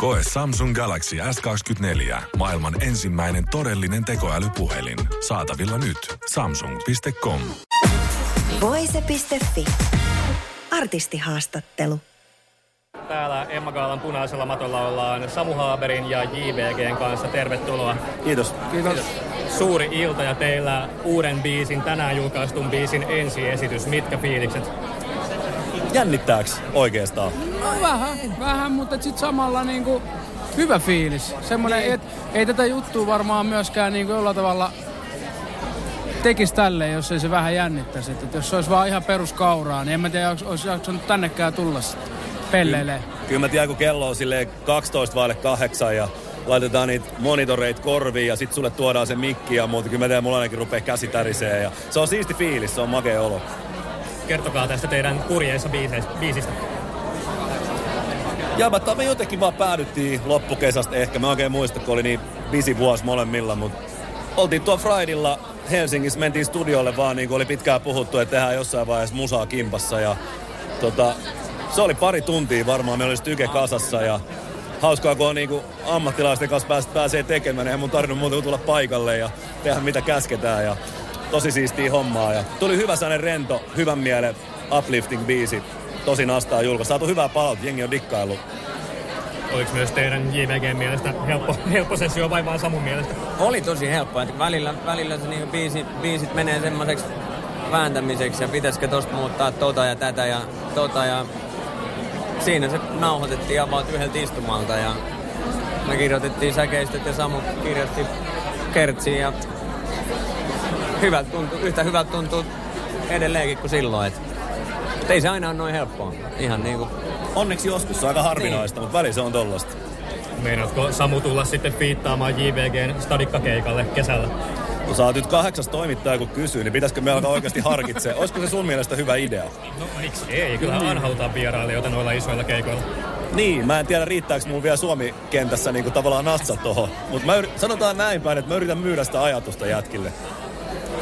Koe Samsung Galaxy S24. Maailman ensimmäinen todellinen tekoälypuhelin. Saatavilla nyt. Samsung.com. Voise.fi. Artistihaastattelu. Täällä Emma Gaalan punaisella matolla ollaan Samu Haaberin ja JVGn kanssa. Tervetuloa. Kiitos. Kiitos. Suuri ilta ja teillä uuden biisin, tänään julkaistun biisin ensiesitys. Mitkä fiilikset? Jännittääks oikeastaan? No vähän, vähän, mutta sitten samalla niinku hyvä fiilis. Semmoinen, et, ei tätä juttua varmaan myöskään niinku jollain tavalla tekisi tälleen, jos ei se vähän jännittäisi. Et jos se olisi vaan ihan peruskauraa, niin en mä tiedä, olisi jaksanut tännekään tulla sitten pelleilee. Kyllä mä tiedän, kun kello on silleen 12 vaille kahdeksan ja laitetaan niitä monitoreita korviin ja sitten sulle tuodaan se mikki ja muuta. Kyllä mä tiedän, mulla ainakin rupeaa käsi tärisee ja se on siisti fiilis, se on makea olo. Kertokaa tästä teidän kurjeissa biisistä. Mä, me jotenkin vaan päädyttiin loppukesästä ehkä. Mä oikein muista, kun oli niin busy vuosi molemmilla, mutta oltiin tuo Fridaylla Helsingissä, mentiin studiolle vaan niin kuin oli pitkään puhuttu, että tehdään jossain vaiheessa musaa kimpassa ja tota, se oli pari tuntia varmaan, meillä oli tyke kasassa ja hauskaa, kun on niinku ammattilaisten kanssa pääs, pääsee tekemään. Eihän mun tarvinnut muuta kuin tulla paikalle ja tehdä mitä käsketään. Ja tosi siistiä hommaa. Ja tuli hyvä sellainen rento, hyvän mielen uplifting biisi. Tosi nastaa julkaista. Saatu hyvää palautetta, jengi on dikkaillut. Oliko myös teidän JVGn mielestä helppo, helppo sessio vai vaan Samun mielestä? Oli tosi helppo. Että välillä, välillä se niinku biisi, biisit menee semmoiseksi vääntämiseksi ja pitäisikö tosta muuttaa tota ja tätä ja tota ja siinä se nauhoitettiin about yhdeltä istumalta ja me kirjoitettiin säkeistöt ja Samu kirjoitti kertsiin ja hyvältä tuntuu, yhtä hyvältä tuntuu edelleenkin kuin silloin. Et, ei se aina ole noin helppoa. Ihan niin kuin... Onneksi joskus se on aika harvinaista, niin. mutta välissä on tollasta. Meinaatko Samu tulla sitten fiittaamaan JVGn stadikkakeikalle kesällä? Kun sä oot nyt kahdeksas toimittaja, kun kysyy, niin pitäisikö me alkaa oikeasti harkitsemaan? Olisiko se sun mielestä hyvä idea? No miksi ei? Kyllä mm. halutaan vierailijoita noilla isoilla keikoilla. Niin, mä en tiedä riittääkö mun vielä Suomi-kentässä niin kuin tavallaan natsa tohon. Mutta yrit... sanotaan näin päin, että mä yritän myydä sitä ajatusta jätkille.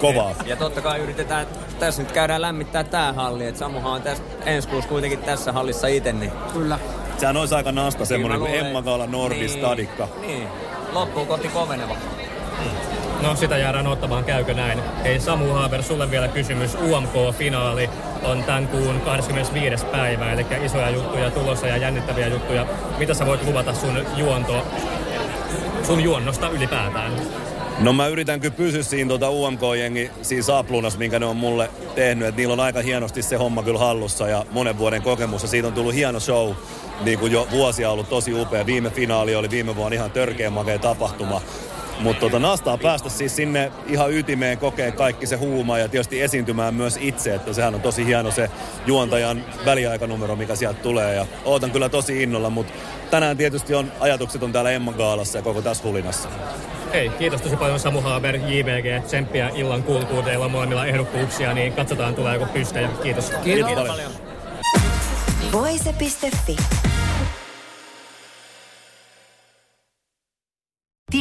Kovaa. Ja totta kai yritetään, tässä nyt käydään lämmittää tää halli, että Samuhan on tässä ensi kuussa kuitenkin tässä hallissa itse. Niin... Kyllä. Sehän olisi aika nasta semmonen kuin Emma Kaala Nordi niin, Stadikka. Niin, loppuun kohti koveneva. No sitä jäädään ottamaan, käykö näin. Hei Samu Haber, sulle vielä kysymys. UMK-finaali on tämän kuun 25. päivä, eli isoja juttuja tulossa ja jännittäviä juttuja. Mitä sä voit luvata sun juonto, sun juonnosta ylipäätään? No mä yritän kyllä pysyä siinä tuota UMK-jengi siinä sapluunassa, minkä ne on mulle tehnyt. Et niillä on aika hienosti se homma kyllä hallussa ja monen vuoden kokemus. Ja siitä on tullut hieno show. Niin kuin jo vuosia ollut tosi upea. Viime finaali oli viime vuonna ihan törkeä makea tapahtuma. Mutta tota, nastaa päästä siis sinne ihan ytimeen, kokee kaikki se huuma ja tietysti esiintymään myös itse, että sehän on tosi hieno se juontajan väliaikanumero, mikä sieltä tulee ja ootan kyllä tosi innolla, mutta tänään tietysti on ajatukset on täällä Emman Gaalassa ja koko tässä hulinassa. Hei, kiitos tosi paljon Samu Haber, JVG, tsemppiä illan kulkuuteilla molemmilla ehdokkuuksia, niin katsotaan tuleeko pystejä. Kiitos. Kiitos, Kiitos paljon. paljon. Voise.fi